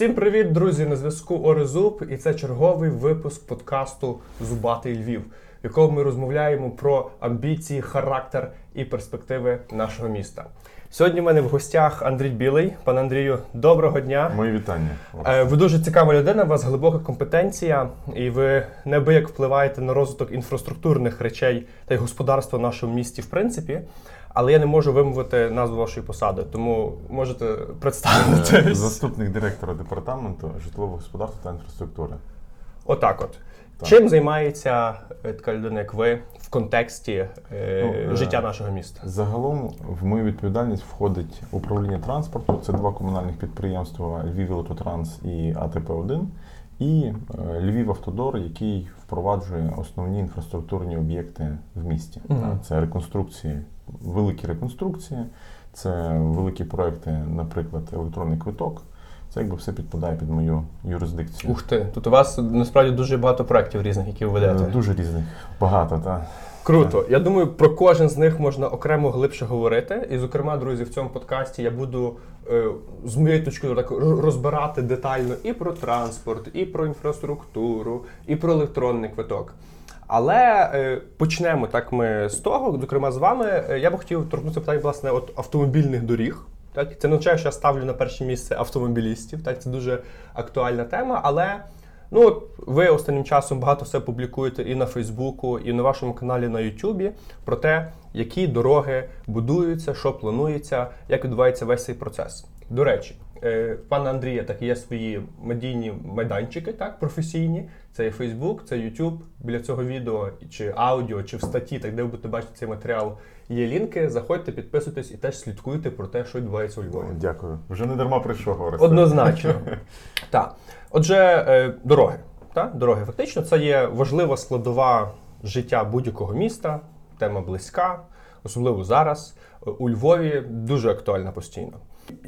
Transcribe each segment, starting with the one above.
Всім привіт, друзі! На зв'язку Орезуб, і це черговий випуск подкасту Зубатий Львів, в якому ми розмовляємо про амбіції, характер і перспективи нашого міста. Сьогодні в мене в гостях Андрій Білий. Пане Андрію, доброго дня. Мої вітання. Е, Ви дуже цікава людина, у вас глибока компетенція, і ви неабияк впливаєте на розвиток інфраструктурних речей та й господарства в нашому місті, в принципі. Але я не можу вимовити назву вашої посади, тому можете Е, представитись. Заступник директора департаменту житлового господарства та інфраструктури. Отак от. Так. Чим займається е, така людина, як ви, в контексті е, Ну, е, життя нашого міста? Загалом в мою відповідальність входить управління транспорту. Це два комунальних підприємства Львів Електотранс і АТП-1. І е, Львів Автодор, який впроваджує основні інфраструктурні об'єкти в місті. Угу. Це реконструкції, великі реконструкції, це великі проекти, наприклад, електронний квиток. Це якби все підпадає під мою юрисдикцію. Ух ти, тут у вас насправді дуже багато проєктів різних, які ви ведете. Е, Дуже різних, багато, так. Круто. Я думаю, про кожен з них можна окремо глибше говорити. І, зокрема, друзі, в цьому подкасті я буду е, з моєї точки так розбирати детально і про транспорт, і про інфраструктуру, і про електронний квиток. Але е, почнемо так ми з того, зокрема з вами. Е, я би хотів торкнутися питання власне от автомобільних доріг. Так, це не означає, що я ставлю на перше місце автомобілістів. Так, це дуже актуальна тема. Але ну, ви останнім часом багато все публікуєте і на Фейсбуку, і на вашому каналі на Ютубі про те, які дороги будуються, що планується, як відбувається весь цей процес. До речі, пана Андрія так є свої медійні майданчики, так професійні. Це є Фейсбук, це Ютуб. Біля цього відео чи аудіо, чи в статті, так де ви будете бачити цей матеріал. Є лінки. Заходьте, підписуйтесь і теж слідкуйте про те, що відбувається у Львові. Дякую. Вже не дарма прийшов Орест. Однозначно. так. Отже, е, дороги. Так? Дороги фактично це є важлива складова життя будь-якого міста, тема близька, особливо зараз. Е, У Львові дуже актуальна постійно.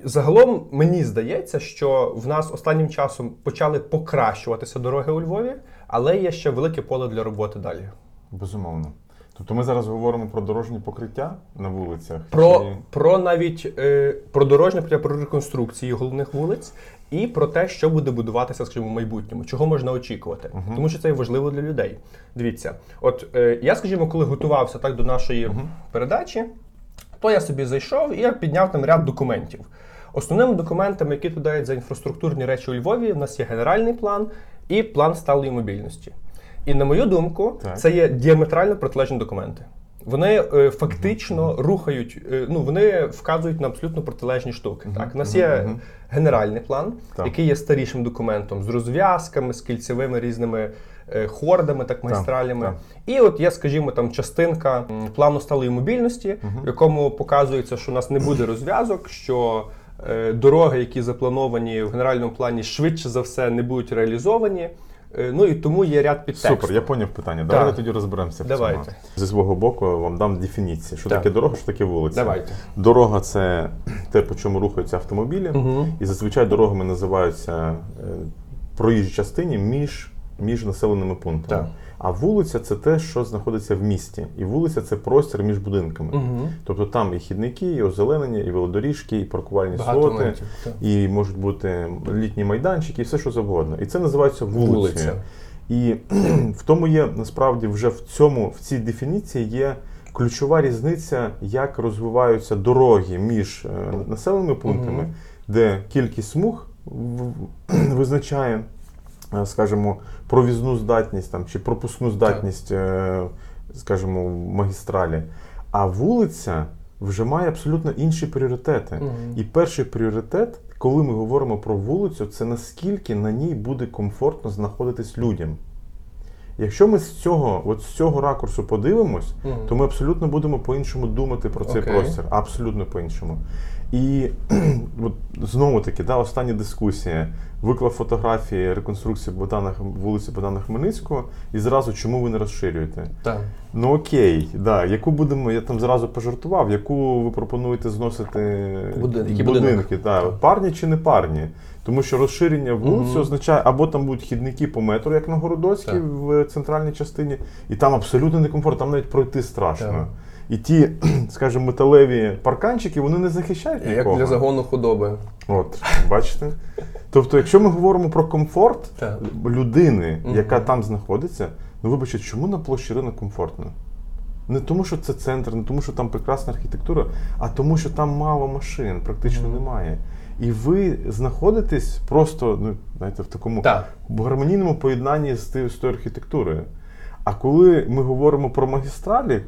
Загалом мені здається, що в нас останнім часом почали покращуватися дороги у Львові, але є ще велике поле для роботи далі. Безумовно. Тобто ми зараз говоримо про дорожні покриття на вулицях. Про, чи- про навіть е, про дорожнє покриття, про реконструкції головних вулиць і про те, що буде будуватися, скажімо, в майбутньому, чого можна очікувати, Мгм. тому що це є важливо для людей. Дивіться, от е, я, скажімо, коли готувався так до нашої передачі, то я собі зайшов і я підняв там ряд документів. Основними документами, які туди за інфраструктурні речі у Львові, у нас є генеральний план і план сталої мобільності. І на мою думку, Так. це є діаметрально протилежні документи. Вони е, фактично рухають, е, ну вони вказують на абсолютно протилежні штуки. Мгм, Так, у нас є мгм. генеральний план, Так. який є старішим документом з розв'язками, з кільцевими різними хордами, так магістралями. так. І от є, скажімо, там частинка плану сталої мобільності, в якому показується, що у нас не буде розв'язок, що е, дороги, які заплановані в генеральному плані, швидше за все не будуть реалізовані. Е, ну і тому є ряд підтекстів. Супер, я поняв питання. Так. Тоді розберемося в Давайте. цьому. Зі свого боку вам дам дефініції. Що Так. таке дорога, що таке вулиця. Давайте. Дорога це те, по чому рухаються автомобілі. Угу. І зазвичай дорогами називаються е, проїжджі частині між, між населеними пунктами. Так. А вулиця це те, що знаходиться в місті. І вулиця це простір між будинками. Угу. Тобто там і хідники, і озеленення, і велодоріжки, і паркувальні Багато слоти, моментів. і можуть бути літні майданчики, і все, що завгодно. І це називається вулицею. Вулиця. І в тому є насправді вже в цьому, в цій дефініції є ключова різниця, як розвиваються дороги між е, населеними пунктами, Мгм. де кількість смуг визначає, скажімо, провізну здатність там, чи пропускну здатність, е, скажімо, магістралі. А вулиця вже має абсолютно інші пріоритети. Мгм. І перший пріоритет, коли ми говоримо про вулицю, це наскільки на ній буде комфортно знаходитись людям. Якщо ми з цього, от з цього ракурсу подивимось, Мгм. то ми абсолютно будемо по-іншому думати про цей Окей. простір. Абсолютно по-іншому. І от, знову таки, да, остання дискусія. Виклав фотографії реконструкції Богдана, вулиці Богдана Хмельницького, і зразу чому ви не розширюєте? Так. Ну окей, да. Яку будемо, я там зразу пожартував, яку ви пропонуєте зносити Будин- який будинки? Да. Парні чи не парні? Тому що розширення вулиці Мгм. означає, або там будуть хідники по метру, як на Городоцькій в центральній частині, і там абсолютно некомфортно, там навіть пройти страшно. Так. І ті, скажімо, металеві парканчики, вони не захищають Як нікого. для загону худоби. От, бачите? Тобто, якщо ми говоримо про комфорт Так. людини, яка там знаходиться, ну вибачте, чому на площі ринок комфортно? Не тому, що це центр, не тому, що там прекрасна архітектура, а тому, що там мало машин, практично Мгм. немає. І ви знаходитесь просто, ну, знаєте, в такому Так. гармонійному поєднанні з, з тою архітектурою. А коли ми говоримо про магістралі,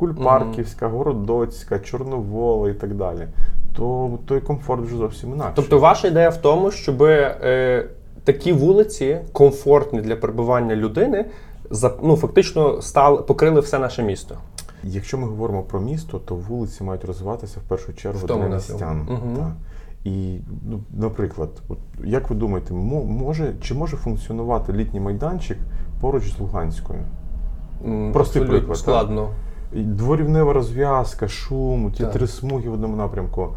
Кульпарківська, Городоцька, Чорновола і так далі, то той комфорт вже зовсім інакший. Тобто ваша ідея в тому, щоб е, такі вулиці, комфортні для перебування людини, за, ну, фактично стали, покрили все наше місто. Якщо ми говоримо про місто, то вулиці мають розвиватися в першу чергу В для містян. Так. І, ну, наприклад, от, як ви думаєте, мо- може, чи може функціонувати літній майданчик поруч з Луганською? Простий абсолютно приклад, Складно. І Дворівнева розв'язка, шум, ті Так. три смуги в одному напрямку,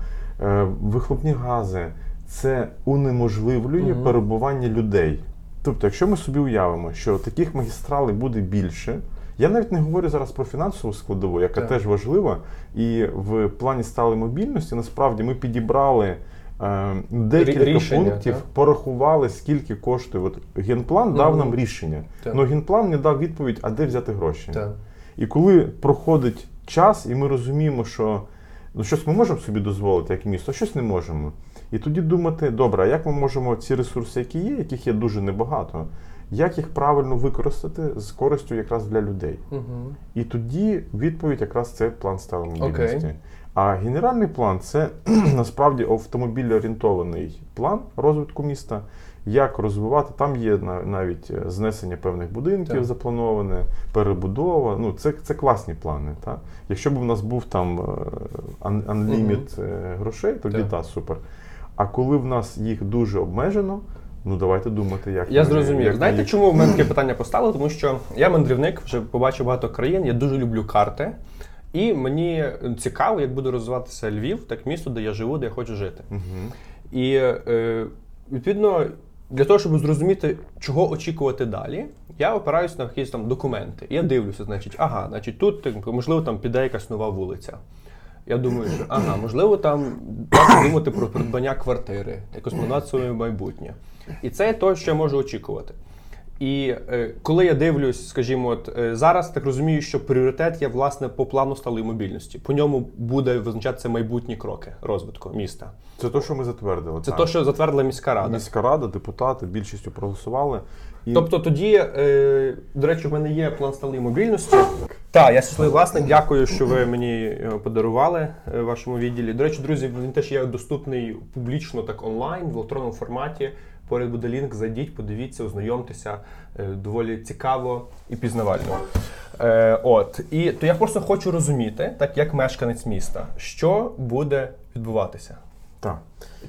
е, вихлопні гази це унеможливлює Мгм. перебування людей. Тобто, якщо ми собі уявимо, що таких магістралей буде більше, я навіть не говорю зараз про фінансову складову, яка Так. теж важлива. І в плані сталої мобільності насправді ми підібрали. е, Декілька рішення, пунктів так? порахували, скільки коштує. От генплан дав Мгм. нам рішення. Але генплан не дав відповідь, а де взяти гроші. Так. І коли проходить час, і ми розуміємо, що ну, щось ми можемо собі дозволити як місто, а щось не можемо. І тоді думати, добре, а як ми можемо ці ресурси, які є, яких є дуже небагато, як їх правильно використати з користю якраз для людей? Угу. І тоді відповідь якраз це план сталої мобільності. А генеральний план це насправді автомобіль-орієнтований план розвитку міста. Як розвивати, там є навіть е, знесення певних будинків Так. заплановане, перебудова. Ну, це, це класні плани. Та? Якщо б у нас був там е, un- unlimited е, грошей, тоді Так. та, супер. А коли в нас їх дуже обмежено, ну давайте думати, як Я ми- зрозумів. як Знаєте, їх- чому в мене таке питання постало? Тому що я мандрівник, вже побачив багато країн, я дуже люблю карти. І мені цікаво, як буде розвиватися Львів, так місто, де я живу, де я хочу жити. Мгм. І е, відповідно, для того, щоб зрозуміти, чого очікувати далі, я опираюся на якісь там документи. Я дивлюся, значить, ага, значить, тут можливо там піде якась нова вулиця. Я думаю, що ага, можливо, там треба думати про придбання квартири, якось планувати своє майбутнє. І це те, що я можу очікувати. І е, коли я дивлюсь, скажімо, от е, зараз так розумію, що пріоритет є власне по плану сталої мобільності. По ньому буде визначатися майбутні кроки розвитку міста. Це те, що ми затвердили. Це так. те, що затвердила міська рада. Міська рада, депутати більшістю проголосували. І Тобто тоді, е, до речі, в мене є план сталої мобільності. Так, я щасливий власник. Дякую, що ви мені його подарували е, в вашому відділі. До речі, друзі, він теж є доступний публічно так онлайн в електронному форматі. Поряд буде лінк, зайдіть, подивіться, ознайомтеся. Е, доволі цікаво і пізнавально. Е, от і то я просто хочу розуміти, так як мешканець міста, що буде відбуватися. так,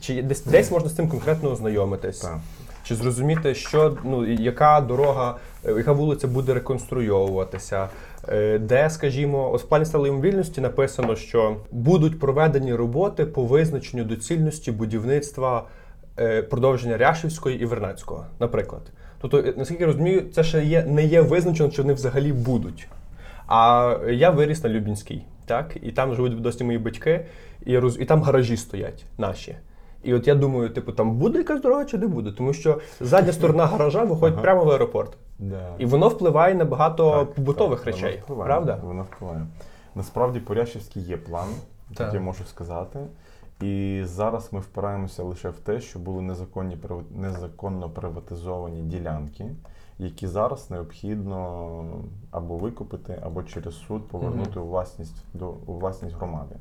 Чи десь десь можна з цим конкретно ознайомитись? так. Чи зрозуміти, що ну яка дорога, е, яка вулиця буде реконструйовуватися? Е, Де, скажімо, от в плані сталої мобільності написано, що будуть проведені роботи по визначенню доцільності будівництва продовження Ряшівської і Вернацького, наприклад. Тобто, е, наскільки я розумію, це ще є не є визначено, чи вони взагалі будуть. А я виріс на Любінській, так, і там живуть досі мої батьки, і, роз... і там гаражі стоять наші. І от я думаю, типу, там буде якась дорога чи не буде, тому що задня сторона гаража виходить Ага. прямо в аеропорт. Да. І воно впливає на багато Так, побутових так, речей, воно впливає, правда? Воно впливає. Насправді Порящівський є план, так. я можу сказати. І зараз ми впираємося лише в те, що були незаконні незаконно приватизовані ділянки, які зараз необхідно або викупити, або через суд повернути у власність до у власність громади.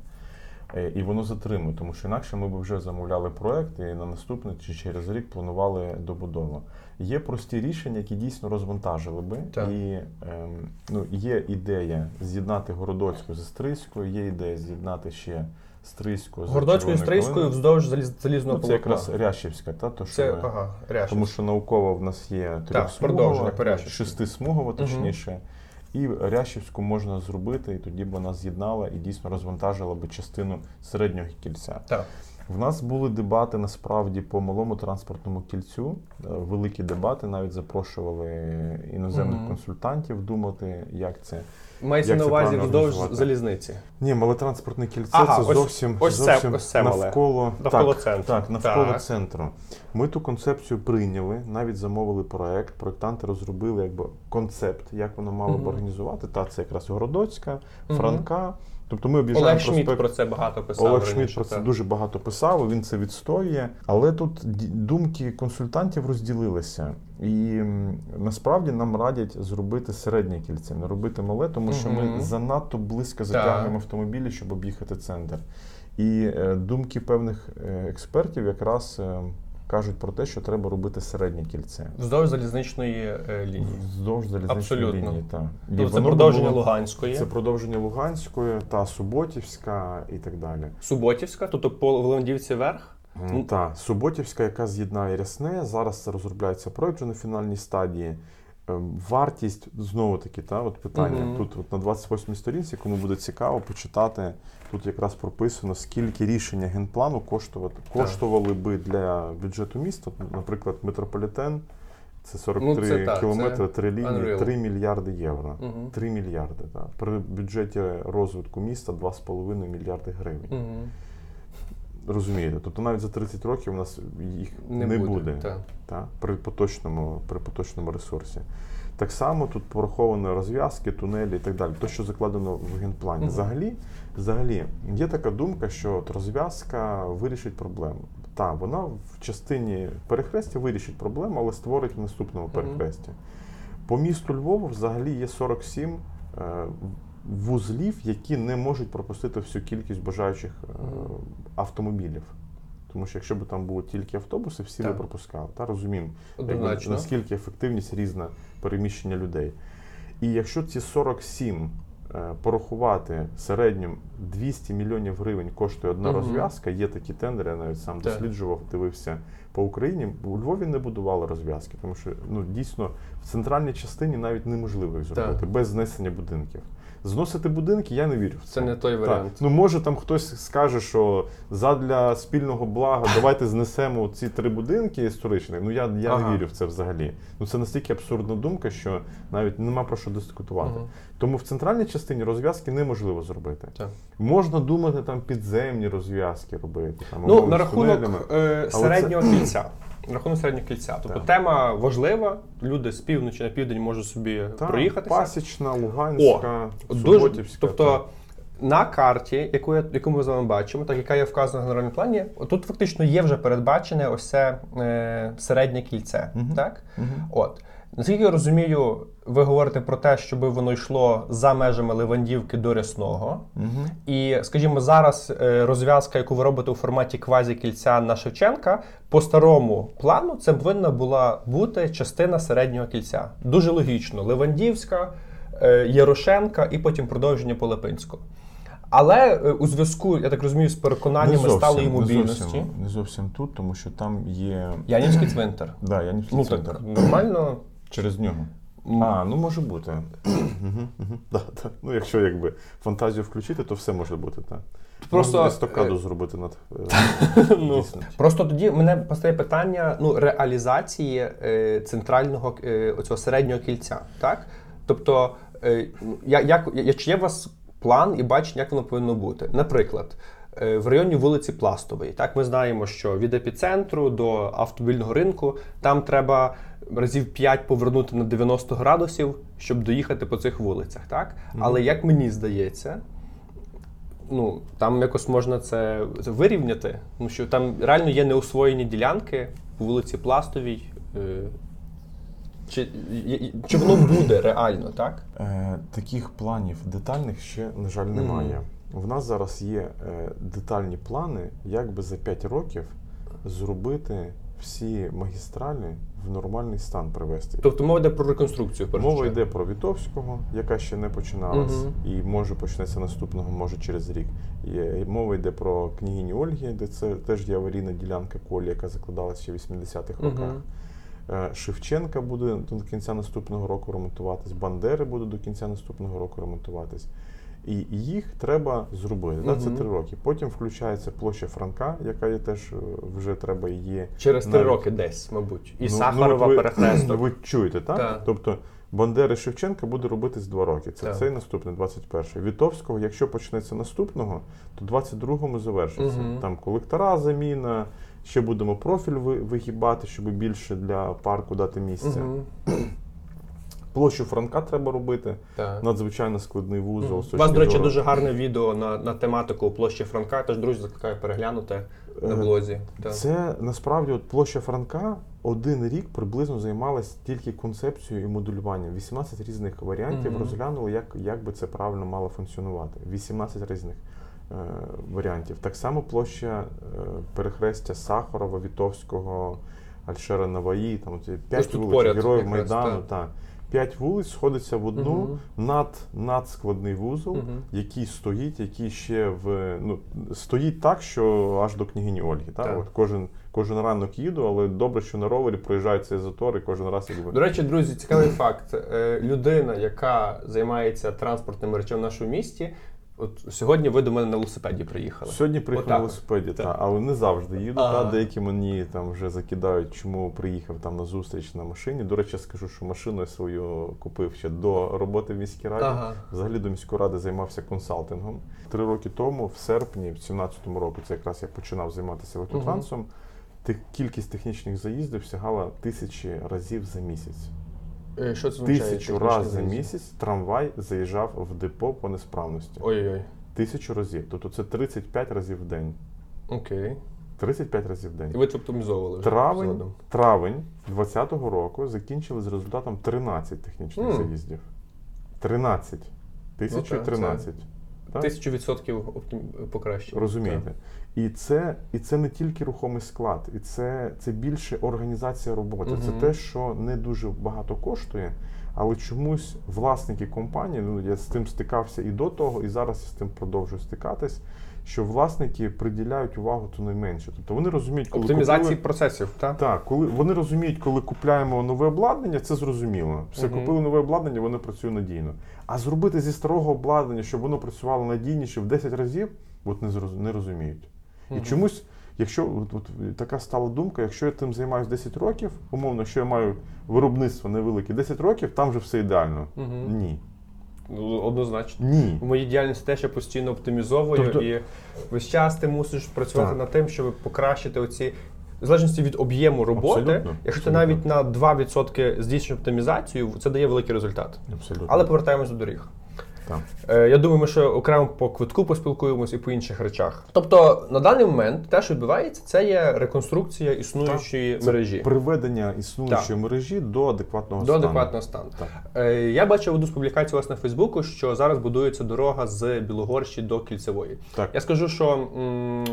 Е, І воно затримує, тому що інакше ми б вже замовляли проект і на наступний чи через рік планували добудову. Є прості рішення, які дійсно розвантажили би. Так. І ем, ну, є ідея з'єднати Городоцьку з Стрийською, є ідея з'єднати ще Городоцькою Червоною Стрийською вздовж заліз... залізного Ну, це якраз. Рящівська, та, то, що Це ми- ага, Рящівська. тому що науково в нас є трьохсмугова, шестисмугова, точніше. І Рящівську можна зробити, і тоді б вона з'єднала і дійсно розвантажила би частину середнього кільця. Так. В нас були дебати насправді по малому транспортному кільцю. Е, Великі дебати, навіть запрошували іноземних Мгм. консультантів думати, як це. Мається на увазі вздовж залізниці. Ні, малотранспортне кільце Ага, це ось- зовсім, ось це- ось це навколо, Навколо так, центру. Так, навколо Так. центру. Ми ту концепцію прийняли, навіть замовили проект. Проектанти розробили якби концепт, як воно мало б організувати. Та це якраз Городоцька. Франка. Тобто ми об'їжджаємо Олег Шмідт проспект. про це багато писав. Олег раніше, Шмідт про це так. дуже багато писав, він це відстоює. Але тут думки консультантів розділилися. І насправді нам радять зробити середнє кільце, не робити мале, тому що ми занадто близько затягуємо автомобілі, щоб об'їхати центр. І е, думки певних е, експертів якраз е, кажуть про те, що треба робити середнє кільце. Вздовж залізничної е, лінії. Вздовж залізничної Абсолютно. лінії. Так. Тобто це продовження було- Луганської, Це продовження Луганської та Суботівська і так далі. Суботівська, тобто по Леондівці верх? Ну, Так, Суботівська, яка з'єднає Рясне. Зараз це розробляється проект вже на фінальній стадії. Ем, Вартість знову таки, та, от питання. Мгм. Тут от на 28 сторінці, кому буде цікаво почитати, тут якраз прописано, скільки рішення генплану коштувати, коштували би для бюджету міста. Наприклад, метрополітен це 43 Ну, це так, кілометри, це 3 лінії, unreal. 3 мільярди євро. Угу. 3 мільярди. Так. При бюджеті розвитку міста 2,5 мільярди гривень. Угу. Розумієте, тобто навіть за 30 років у нас їх не, Не буде, буде, так. та, при, поточному, при поточному ресурсі. Так само тут пораховані розв'язки, тунелі і так далі, то, що закладено в генплані. Взагалі, взагалі, є така думка, що от розв'язка вирішить проблему. Так, вона в частині перехрестя вирішить проблему, але створить в наступному перехресті. По місту Львову взагалі є 47 е, вузлів, які не можуть пропустити всю кількість бажаючих е. Автомобілів. Тому що якщо б там було тільки автобуси, всі би Так. пропускали. Та розуміємо, Однозначно. наскільки ефективність різна переміщення людей. І якщо ці 47 е, порахувати середньо 200 мільйонів гривень коштує одна Мгм. розв'язка, є такі тендери, я навіть сам Так. досліджував, дивився по Україні. У Львові не будували розв'язки, тому що ну дійсно в центральній частині навіть неможливо їх зробити Так. без знесення будинків. Зносити будинки я не вірю в це. Це не той Так. варіант. Ну може там хтось скаже, що задля спільного блага давайте знесемо ці три будинки історичні. Ну я, я Ага. не вірю в це взагалі. Ну це настільки абсурдна думка, що навіть нема про що дискутувати. Мгм. Тому в центральній частині розв'язки неможливо зробити. Так. Можна думати там підземні розв'язки робити. Там, Ну, на рахунок е, середнього кільця. На рахунок середнього кільця. Тобто Так. тема важлива, люди з півночі на південь можуть собі Та, проїхатися. Пасічна, Луганська, Дуже, Суботівська. тобто на карті, яку, я, яку ми з вами бачимо, так яка є вказана в генеральному плані, тут фактично є вже передбачене ось це е, середнє кільце. Мгм. Так? Мгм. От. Наскільки я розумію, ви говорите про те, щоб воно йшло за межами Левандівки до Рясного. Мгм. І, скажімо, зараз е, розв'язка, яку ви робите у форматі квазі-кільця на Шевченка, по старому плану це повинна була бути частина середнього кільця. Дуже логічно: Левандівська, е, Ярошенка і потім продовження по Липинську. Але е, у зв'язку, я так розумію, з переконаннями Не зовсім, сталої не мобільності. зовсім, не зовсім тут, тому що там є. Янівський цвинтар. Да, я не Ну так, нормально. Через нього. А, ну може бути. Мгм, мгм. Да, да. Ну, якщо якби фантазію включити, то все може бути, так. Просто, Можна естокаду е, зробити над Ну, дійсно. Просто тоді мене постає питання ну, реалізації е, центрального е, оцього середнього кільця. Так? Тобто, е, я, як, я, чи є у вас план і бачення, як воно повинно бути? Наприклад, е, в районі вулиці Пластової. Так, ми знаємо, що від епіцентру до автомобільного ринку там треба разів 5 повернути на 90 градусів, щоб доїхати по цих вулицях. Так? Але як мені здається, ну, там якось можна це, вирівняти, тому що там реально є неосвоєні ділянки по вулиці Пластовій. Е, чи, чи воно буде реально, так? Е, таких планів детальних ще, на жаль, немає. В нас зараз є е, детальні плани, як би за 5 років зробити всі магістралі в нормальний стан привести. Тобто мова йде про реконструкцію. Мова йде про Вітовського, яка ще не починалась, Мгм. і може почнеться наступного, може через рік. І мова йде про княгині Ольги, де це теж є аварійна ділянка колі, яка закладалася ще в 80-х роках. Е, Шевченка буде до кінця наступного року ремонтуватись, Бандери буде до кінця наступного року ремонтуватись. І їх треба зробити. Да, Це три роки. Потім включається площа Франка, яка є теж е, вже треба її. Через три навіть- роки десь, мабуть. І Ну, Сахарова ну, ви, перехресток. Ви чуєте, так? Так. Тобто Бандери Шевченка буде робитись два роки. Це Так. цей наступний, 21-й. Вітовського, якщо почнеться наступного, то 22-му завершиться. Мгм. Там колектора, заміна, ще будемо профіль ви- вигибати, щоб більше для парку дати місця. Мгм. Площу Франка треба робити. Так. Надзвичайно складний вузол. з У вас, до речі, дуже гарне відео на, на тематику площі Франка. Тож, друзі, закликаю переглянути на Е, блозі. Це насправді от площа Франка один рік приблизно займалась тільки концепцією і моделюванням. 18 різних варіантів Мгм. розглянули, як, як би це правильно мало функціонувати. 18 різних е, варіантів. Так само площа е, перехрестя Сахарова, Вітовського, Альшера Наваї, там от є п'ять тут вулиць, героїв Майдану. так. Та. П'ять вулиць сходиться в одну Мгм. над, надскладний вузол, Мгм. який стоїть, який ще в ну стоїть так, що аж до княгині Ольги. Так? Так. От кожен, кожен ранок їду, але добре, що на ровері проїжджає цей затор і кожен раз якби. До речі, друзі, цікавий факт. Е, Людина, яка займається транспортними речами в нашому місті, от сьогодні ви до мене на велосипеді приїхали. Сьогодні приїхав на велосипеді, Так. та, але не завжди їду. Та, деякі мені там вже закидають, чому приїхав там на зустріч на машині. До речі, скажу, що машину я свою купив ще до роботи в міській раді. Ага. Взагалі до міської ради займався консалтингом. Три роки тому, в серпні, в 17-му році, це якраз я починав займатися електротрансом. Тих кількість технічних заїздів сягала тисячі разів за місяць. Е, Що це означає? Тисячу технічний разів за заїзд? місяць трамвай заїжджав в депо по несправності. Ой-ой. Тисячу разів. Тобто це 35 разів в день. Окей. 35 разів в І день. ви це оптимізовували вже Травень, згодом. травень 20-го року закінчили з результатом 13 технічних Мгм. заїздів. 13. Тисячу Ну так, 13. Тисячу відсотків покращення. Розумієте? І це, і це не тільки рухомий склад, і це, це більше організація роботи. Це те, що не дуже багато коштує, але чомусь власники компанії, ну я з тим стикався і до того, і зараз я з тим продовжую стикатись. Що власники приділяють увагу то найменше. Тобто вони розуміють, коли Оптимізації купили, процесів, так? так, коли вони розуміють, коли купляємо нове обладнання, це зрозуміло. Все Мгм. купили нове обладнання, воно працює надійно. А зробити зі старого обладнання, щоб воно працювало надійніше в 10 разів, от не зроз- не розуміють. І чомусь, якщо от, от така стала думка, якщо я тим займаюся 10 років, умовно, якщо я маю виробництво невелике 10 років, там вже все ідеально. Мгм. Ні. Ну, Однозначно. Ні. У моїй діяльності теж я постійно оптимізовую Тобто- і весь час ти мусиш працювати Так. над тим, щоб покращити оці. В залежності від об'єму роботи, Абсолютно, якщо ти навіть на 2% здійснюєш оптимізацію, це дає великий результат. Абсолютно. Але повертаємось до доріг. Так. Е, я думаю, ми ще окремо по квитку поспілкуємось і по інших речах. Тобто, на даний момент те, що відбувається, це є реконструкція існуючої Це мережі Приведення існуючої мережі до адекватного до стану. адекватного стану. Так. Е, Я бачив одну з публікацій вас на Фейсбуку, що зараз будується дорога з Білогорщі до Кільцевої. Так. Я скажу, що м,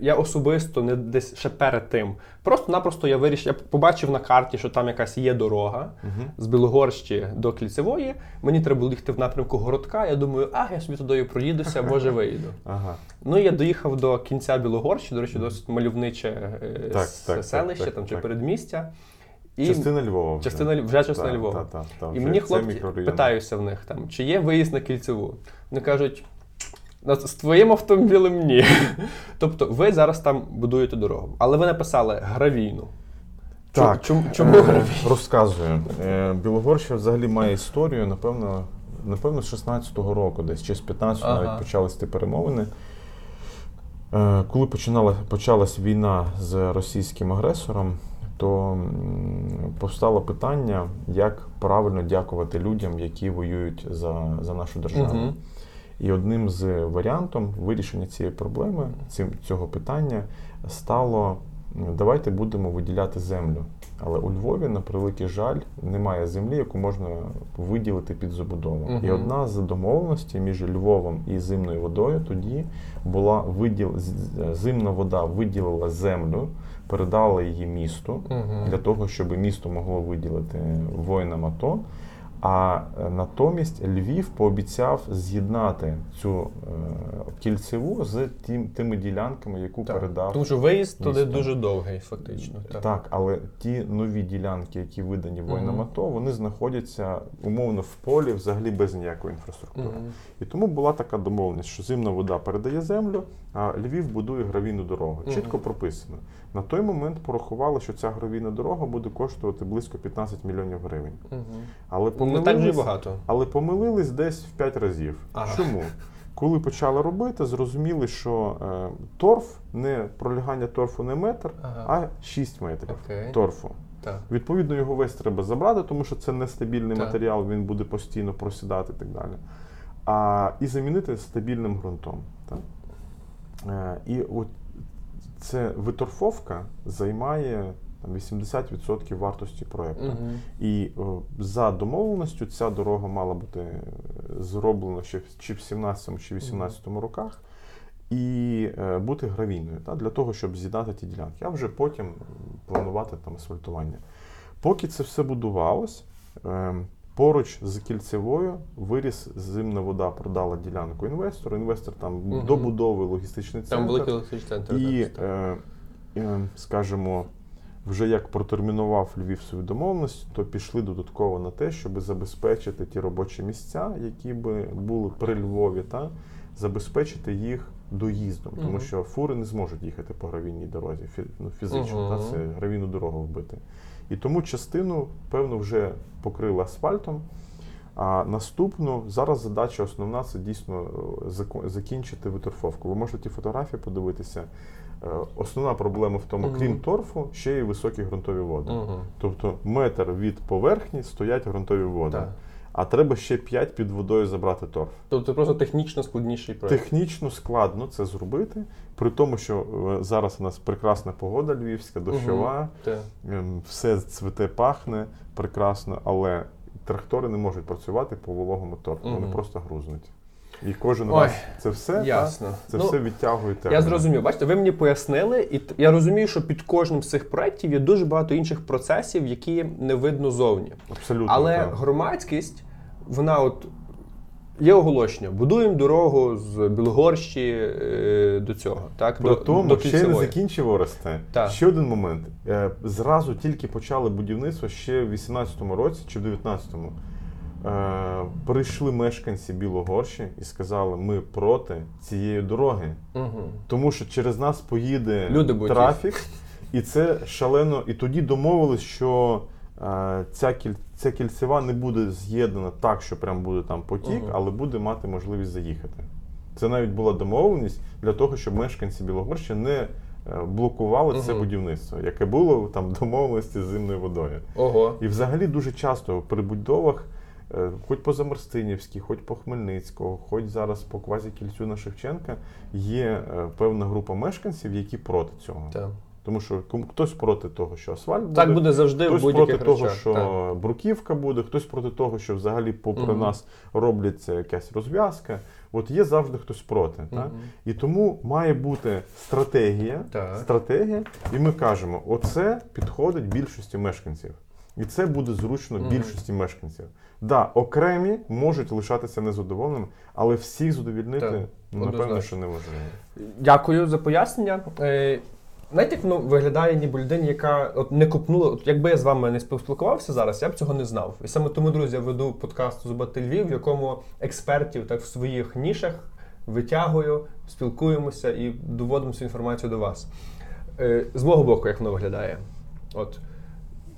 я особисто не десь ще перед тим. Просто-напросто я вирішив, я побачив на карті, що там якась є дорога з Білогорщі до Кільцевої. Мені треба було їхати в напрямку городка. Я думаю, а я собі туди проїдуся, може виїду. Ага. Ну я доїхав до кінця Білогорщі, до речі, досить мальовниче е, Так, так, селище так, там чи передмістя. І Частина Львова. Вже. частина вже частина Так, Львова. так, так, так, І мені хлопці питаюся в них там, чи є виїзд на кільцеву. Вони кажуть. З твоїм автомобілем ні. тобто ви зараз там будуєте дорогу, але ви написали гравійну. Так. Чому, чому Е, гравійну? Розказую. Е, Білогорща взагалі має історію, напевно, напевно, з 16-го року, десь чи з 15-го Ага. навіть почались ті перемовини. Е, Коли починала, почалась війна з російським агресором, то м, повстало питання, як правильно дякувати людям, які воюють за, за нашу державу. Мгм. І одним з варіантів вирішення цієї проблеми, цього питання, стало давайте будемо виділяти землю. Але у Львові, на превеликий жаль, немає землі, яку можна виділити під забудову. Мгм. І одна з домовленостей між Львовом і зимною водою тоді була виділ... зимна вода виділила землю, передала її місту Мгм. для того, щоб місто могло виділити воїнам АТО. А е, натомість Львів пообіцяв з'єднати цю е, кільцеву з тим, тими ділянками, яку Так. передав. Тому що виїзд туди дуже довгий, фактично. Так. Так. але ті нові ділянки, які видані воїнам. АТО, вони знаходяться умовно в полі взагалі без ніякої інфраструктури. Мгм. І тому була така домовленість, що зимна вода передає землю, а Львів будує гравійну дорогу. Чітко прописано. На той момент порахували, що ця гравійна дорога буде коштувати близько 15 мільйонів гривень. Мгм. Але Не помилились, багато. але помилились десь в 5 разів. Ага. Чому? Коли почали робити, зрозуміли, що е, торф, не пролягання торфу не метр, Ага. а 6 метрів Окей. торфу. Так. Відповідно, його весь треба забрати, тому що це нестабільний Так. матеріал, він буде постійно просідати і так далі. А, і замінити стабільним ґрунтом. Так? Е, і от це виторфовка займає там, 80% вартості проєкту. Мгм. І о, за домовленістю ця дорога мала бути е, зроблена ще в- чи в 17 чи 18 роках. І е, бути гравійною та, для того, щоб з'єднати ті ділянки, а вже потім планувати там асфальтування. Поки це все будувалось, е, поруч з кільцевою виріс зимна вода, продала ділянку інвестору. Інвестор там Мгм. добудовує логістичний центр. Там великий електричний центр. І, е, е, скажімо, вже як протермінував Львів свою домовленість, то пішли додатково на те, щоб забезпечити ті робочі місця, які би були при Львові, та забезпечити їх доїздом, тому що фури не зможуть їхати по гравійній дорозі фі- ну, фізично, Мгм. та, це гравійну дорогу вбити. І тому частину, певно, вже покрили асфальтом. А наступну зараз задача основна це дійсно е, закінчити виторфовку. Ви можете ті фотографії подивитися. Е, Основна проблема в тому, крім торфу, ще й високі ґрунтові води. Тобто метр від поверхні стоять ґрунтові води. А треба ще 5 під водою забрати торф. Тобто це просто технічно складніший проєкт. Технічно складно це зробити, при тому, що е, зараз у нас прекрасна погода львівська, дощова, ем, все цвіте, пахне прекрасно, але трактори не можуть працювати по вологому торфу, вони просто грузнуть. І кожен Ой, раз це все, та, Ясно. це Ну, все відтягує термін. Я зрозумів. Бачите, ви мені пояснили, і я розумію, що під кожним з цих проєктів є дуже багато інших процесів, які не видно зовні. Абсолютно. Але так. громадськість, вона от є оголошення: будуємо дорогу з Білогорщі е, до цього. Так, При до, тому, до ще не закінчив Оресте. Так. Ще один момент. Е, Зразу тільки почали будівництво ще в 18-му році чи в 19-му. Е, Прийшли мешканці Білогорщі і сказали, ми проти цієї дороги. Мгм. Тому що через нас поїде Люди будуть трафік, і це шалено. І тоді домовились, що е, ця, кіль... ця кільцева не буде з'єднана так, що прям буде там потік, Мгм. але буде мати можливість заїхати. Це навіть була домовленість для того, щоб мешканці Білогорщі не е, блокували це Мгм. будівництво, яке було там домовленості з зимною водою. Ого. І взагалі дуже часто при будовах, хоч по Замарстинівській, хоч по Хмельницького, хоч зараз по квазікільцю на Шевченка, є е, певна група мешканців, які проти цього. Так. Тому що хтось проти того, що асфальт буде, Так буде завжди в хтось проти будь-яких того, речах. що Так. бруківка буде, хтось проти того, що взагалі попри Мгм. нас робляться якась розв'язка. От є завжди хтось проти. Так? І тому має бути стратегія, Так. стратегія, і ми кажемо, оце підходить більшості мешканців. І це буде зручно Мгм. більшості мешканців. Да, окремі можуть лишатися незадоволеними, але всіх задовільнити, Так, ну, напевно, що неможливо. Дякую за пояснення. Е, Знаєте, як воно виглядає ніби людині, яка от не копнула. От якби я з вами не спілкувався зараз, я б цього не знав. І саме тому, друзі, я веду подкаст Зубати Львів, в якому експертів так в своїх нішах витягую, спілкуємося і доводимо цю інформацію до вас. Е, З мого боку, як воно виглядає? От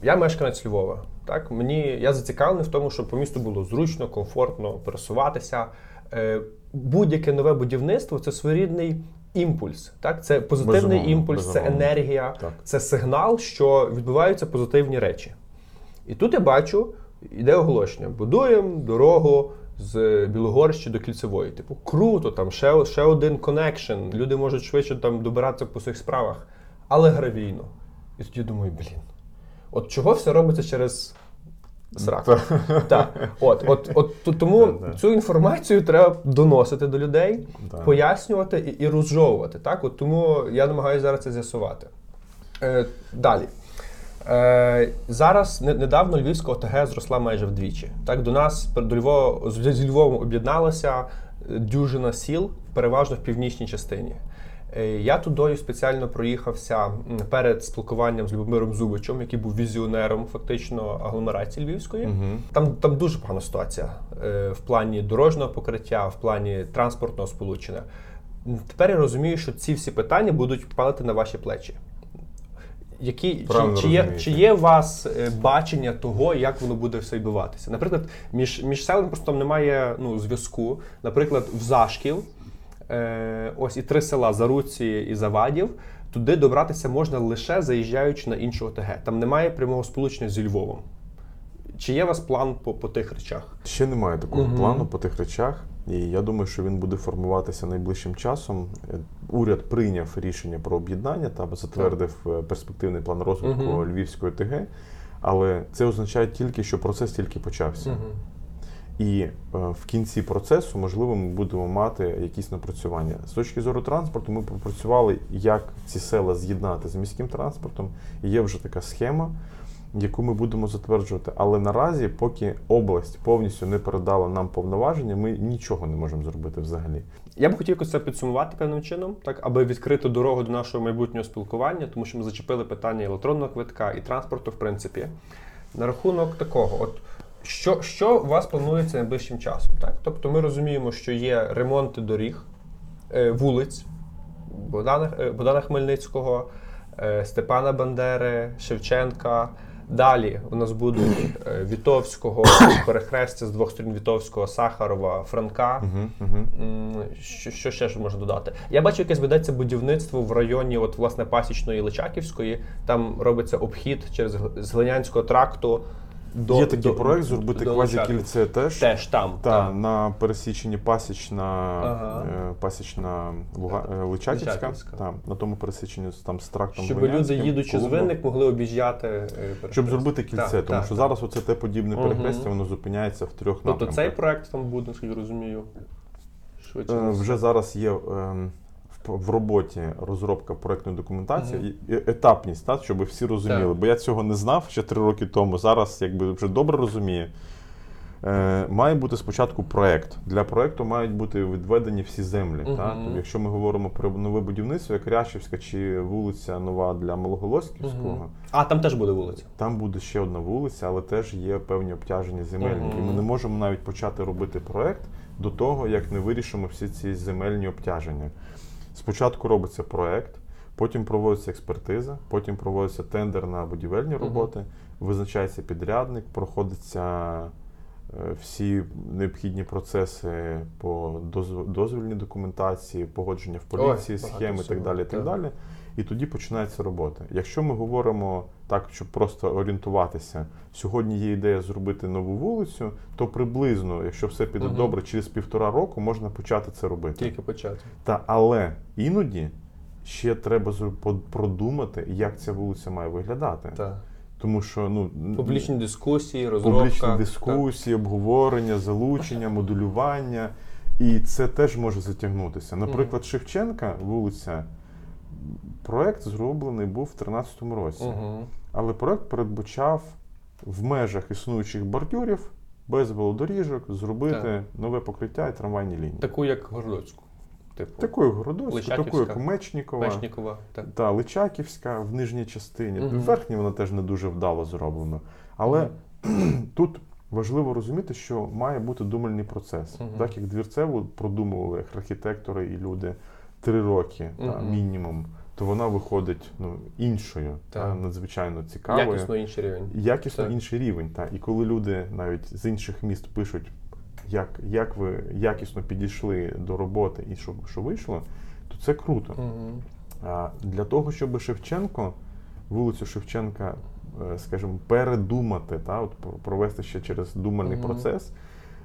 я мешканець Львова. Так, мені я зацікавлений в тому, щоб по місту було зручно, комфортно пересуватися. Е, будь-яке нове будівництво це своєрідний імпульс. Так, це позитивний Безумовно, імпульс, це енергія, Так. це сигнал, що відбуваються позитивні речі. І тут я бачу, іде оголошення: будуємо дорогу з Білогорщі до Кільцевої. Типу, круто, там ще, ще один connection. Люди можуть швидше там добиратися по своїх справах, але гравійно. І тоді думаю, блін, от чого все робиться через сраку? Так. От, от, от, тому цю інформацію треба доносити до людей, пояснювати і, і розжовувати. Так? От тому я намагаюся зараз це з'ясувати. Е, далі. Е, зараз недавно Львівська ОТГ зросла майже вдвічі. Так, до нас до Львова з з Львовом об'єдналася е, дюжина сіл, переважно в північній частині. Е, Я тудою спеціально проїхався перед спілкуванням з Любомиром Зубичем, який був візіонером фактично агломерації Львівської. Там, там дуже погана ситуація е, в плані дорожнього покриття, в плані транспортного сполучення. Тепер я розумію, що ці всі питання будуть падати на ваші плечі. Які, Правильно чи, чи, є, чи є у вас е, бачення того, як воно буде все відбуватися? Наприклад, між, між селами просто там немає ну, зв'язку. Наприклад, в Зашків, ось і три села Заруці і Завадів. Туди добратися можна лише заїжджаючи на іншу ОТГ. Там немає прямого сполучення зі Львовом. Чи є у вас план по, по тих речах? Ще немає такого Мгм. плану по тих речах, і я думаю, що він буде формуватися найближчим часом. Е, Уряд прийняв рішення про об'єднання та затвердив е, перспективний план розвитку Мгм. Львівської ТГ, але це означає тільки, що процес тільки почався. І е, в кінці процесу, можливо, ми будемо мати якісь напрацювання. З точки зору транспорту, ми попрацювали, як ці села з'єднати з міським транспортом. І є вже така схема, яку ми будемо затверджувати. Але наразі, поки область повністю не передала нам повноваження, ми нічого не можемо зробити взагалі. Я би хотів якось це підсумувати певним чином, так аби відкрити дорогу до нашого майбутнього спілкування, тому що ми зачепили питання електронного квитка і транспорту, в принципі. На рахунок такого, от що, що у вас планується найближчим часом? Так? Тобто ми розуміємо, що є ремонти доріг, е, вулиць Богдана, е, Богдана Хмельницького, е, Степана Бандери, Шевченка. Далі у нас будуть Вітовського, перехрестя з двох сторін Вітовського, Сахарова, Франка. Угу, угу. Що, що ще ж можна додати? Я бачу, якесь ведеться будівництво в районі, от власне Пасічної Личаківської. Там робиться обхід через з Глинянського тракту до Є такий до- проект зробити квазікільце теж. Теж там. Та, так. на пересіченні пасічна, Ага. е, пасічна Луга, е, Личаківська, Личаківська. Та, на тому пересіченні там з трактом Щоб люди, їдучи з винник, могли об'їжджати. е, перехрест. Щоб зробити кільце, Так, тому так, що так. зараз оце те подібне Мгм. перехрестя, воно зупиняється в трьох Тобто цей проект там буде, наскільки розумію. Швидше. Е. Вже зараз є ем, в, роботі розробка проектної документації, і етапність, так, щоб всі розуміли. Так. Бо я цього не знав ще три роки тому. Зараз якби вже добре розумію. Е, має бути спочатку проект. Для проекту мають бути відведені всі землі. Мгм. Так? Тобто, якщо ми говоримо про нове будівництво, як Ряшівська чи вулиця Нова для Малоголоськівського, Мгм. А, там теж буде вулиця. там буде ще одна вулиця, але теж є певні обтяження земельні. Мгм. І ми не можемо навіть почати робити проект до того, як не вирішимо всі ці земельні обтяження. Спочатку робиться проект, потім проводиться експертиза, потім проводиться тендер на будівельні роботи, визначається підрядник, проходиться е, всі необхідні процеси по дозв- дозвільній документації, погодження в поліції, Ой, схеми і так далі. Так так. далі. І тоді починається робота. Якщо ми говоримо так, щоб просто орієнтуватися, сьогодні є ідея зробити нову вулицю, то приблизно, якщо все піде Мгм. добре, через півтора року можна почати це робити. Тільки почати. Та але іноді ще треба продумати, як ця вулиця має виглядати. Так. Тому що ну Публічні дискусії, розробка. публічні так. дискусії, обговорення, залучення, модулювання. І це теж може затягнутися. Наприклад, Шевченка, вулиця, проект зроблений був в 2013 році. Мгм. Але проект передбачав в межах існуючих бордюрів без велодоріжок зробити Так. нове покриття і трамвайні лінії. Таку, як Городоцьку. Типу, Такою Городоцьку, Личаківська. такою як Мечнікова. Мечнікова. Так. Та Личаківська в нижній частині. В верхній вона теж не дуже вдало зроблена. Але тут важливо розуміти, що має бути думальний процес. Мгм. Так як двірцеву продумували як архітектори і люди три роки та, мінімум, то вона виходить ну, іншою, та, надзвичайно цікавою. Якісно інший рівень. Якісно Так. інший рівень. Та. І коли люди навіть з інших міст пишуть, як, як ви якісно підійшли до роботи і що, що вийшло, то це круто. Мгм. А Для того, щоб Шевченко, вулицю Шевченка, е, скажімо, передумати, та, от провести ще через думальний Мгм. процес,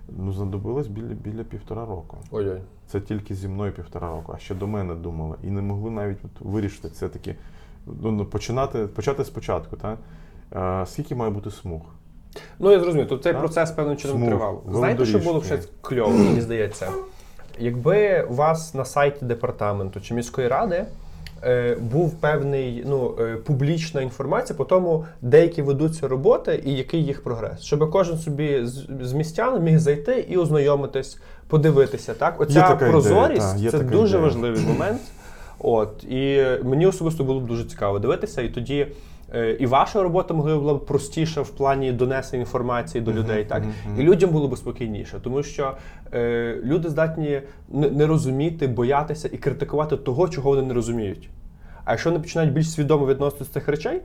ну, знадобилось біля, біля півтора року. Ой-ой. Це тільки зі мною півтора року, а ще до мене думали. І не могли навіть от вирішити це таки. Ну, ну, починати, почати спочатку. Та? А, скільки має бути смуг? Ну, я зрозумів, то цей Так. процес певним чином Смуг, тривав. Знаєте, що було б ще кльово, мені здається? Якби у вас на сайті департаменту чи міської ради е, був певний ну, е, публічна інформація по тому, де які ведуться роботи і який їх прогрес. Щоб кожен собі з, містян міг зайти і ознайомитись, подивитися. Так, оця така ідея, прозорість та, це дуже ідея. важливий момент. От і мені особисто було б дуже цікаво дивитися, і тоді. Е, І ваша робота могла була б простіша в плані донесення інформації до людей, так і людям було б спокійніше, тому що е, люди здатні не, розуміти, боятися і критикувати того, чого вони не розуміють. А якщо вони починають більш свідомо відноситися до цих речей,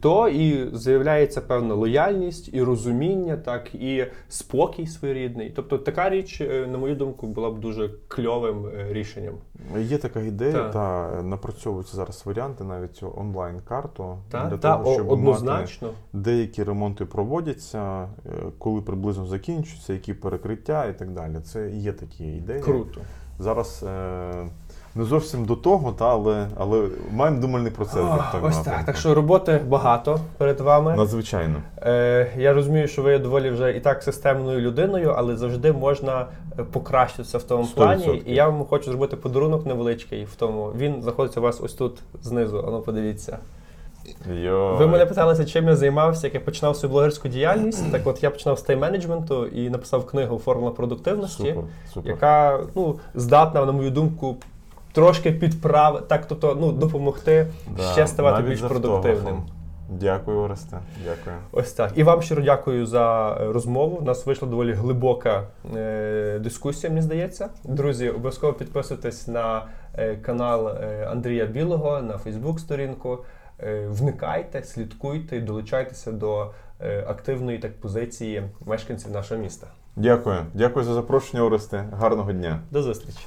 то і з'являється певна лояльність, і розуміння, так і спокій своєрідний. Тобто така річ, е, на мою думку, була б дуже кльовим е, рішенням. Є така ідея, Так. та напрацьовуються зараз варіанти, навіть цю онлайн-карту Та, для та того, щоб мати деякі ремонти проводяться, е, коли приблизно закінчуються, які перекриття і так далі. Це є такі ідеї. Круто. Зараз е, не зовсім до того, та, але, але маємо думальний процес. О, тому ось так. Так що роботи багато перед вами. Надзвичайно. Е, я розумію, що ви є доволі вже і так системною людиною, але завжди можна е, покращитися в тому 100%. плані. І я вам хочу зробити подарунок невеличкий в тому. Він знаходиться у вас ось тут знизу. Ану, подивіться. Йой. Ви мене питалися, чим я займався, як я починав свою блогерську діяльність. Так от я починав з тайм-менеджменту і написав книгу Формула продуктивності, Супер, супер. яка ну, здатна, на мою думку, трошки підправити, так, тобто, ну, допомогти Да, ще ставати більш продуктивним. Дякую, Оресте. Дякую. Ось так. І вам щиро дякую за е, розмову. У нас вийшла доволі глибока е, дискусія, мені здається. Друзі, обов'язково підписуйтесь на е, канал е, Андрія Білого, на Фейсбук-сторінку. Е, вникайте, слідкуйте долучайтеся до е, активної так позиції мешканців нашого міста. Дякую. Дякую за запрошення, Оресте. Гарного дня. До зустрічі!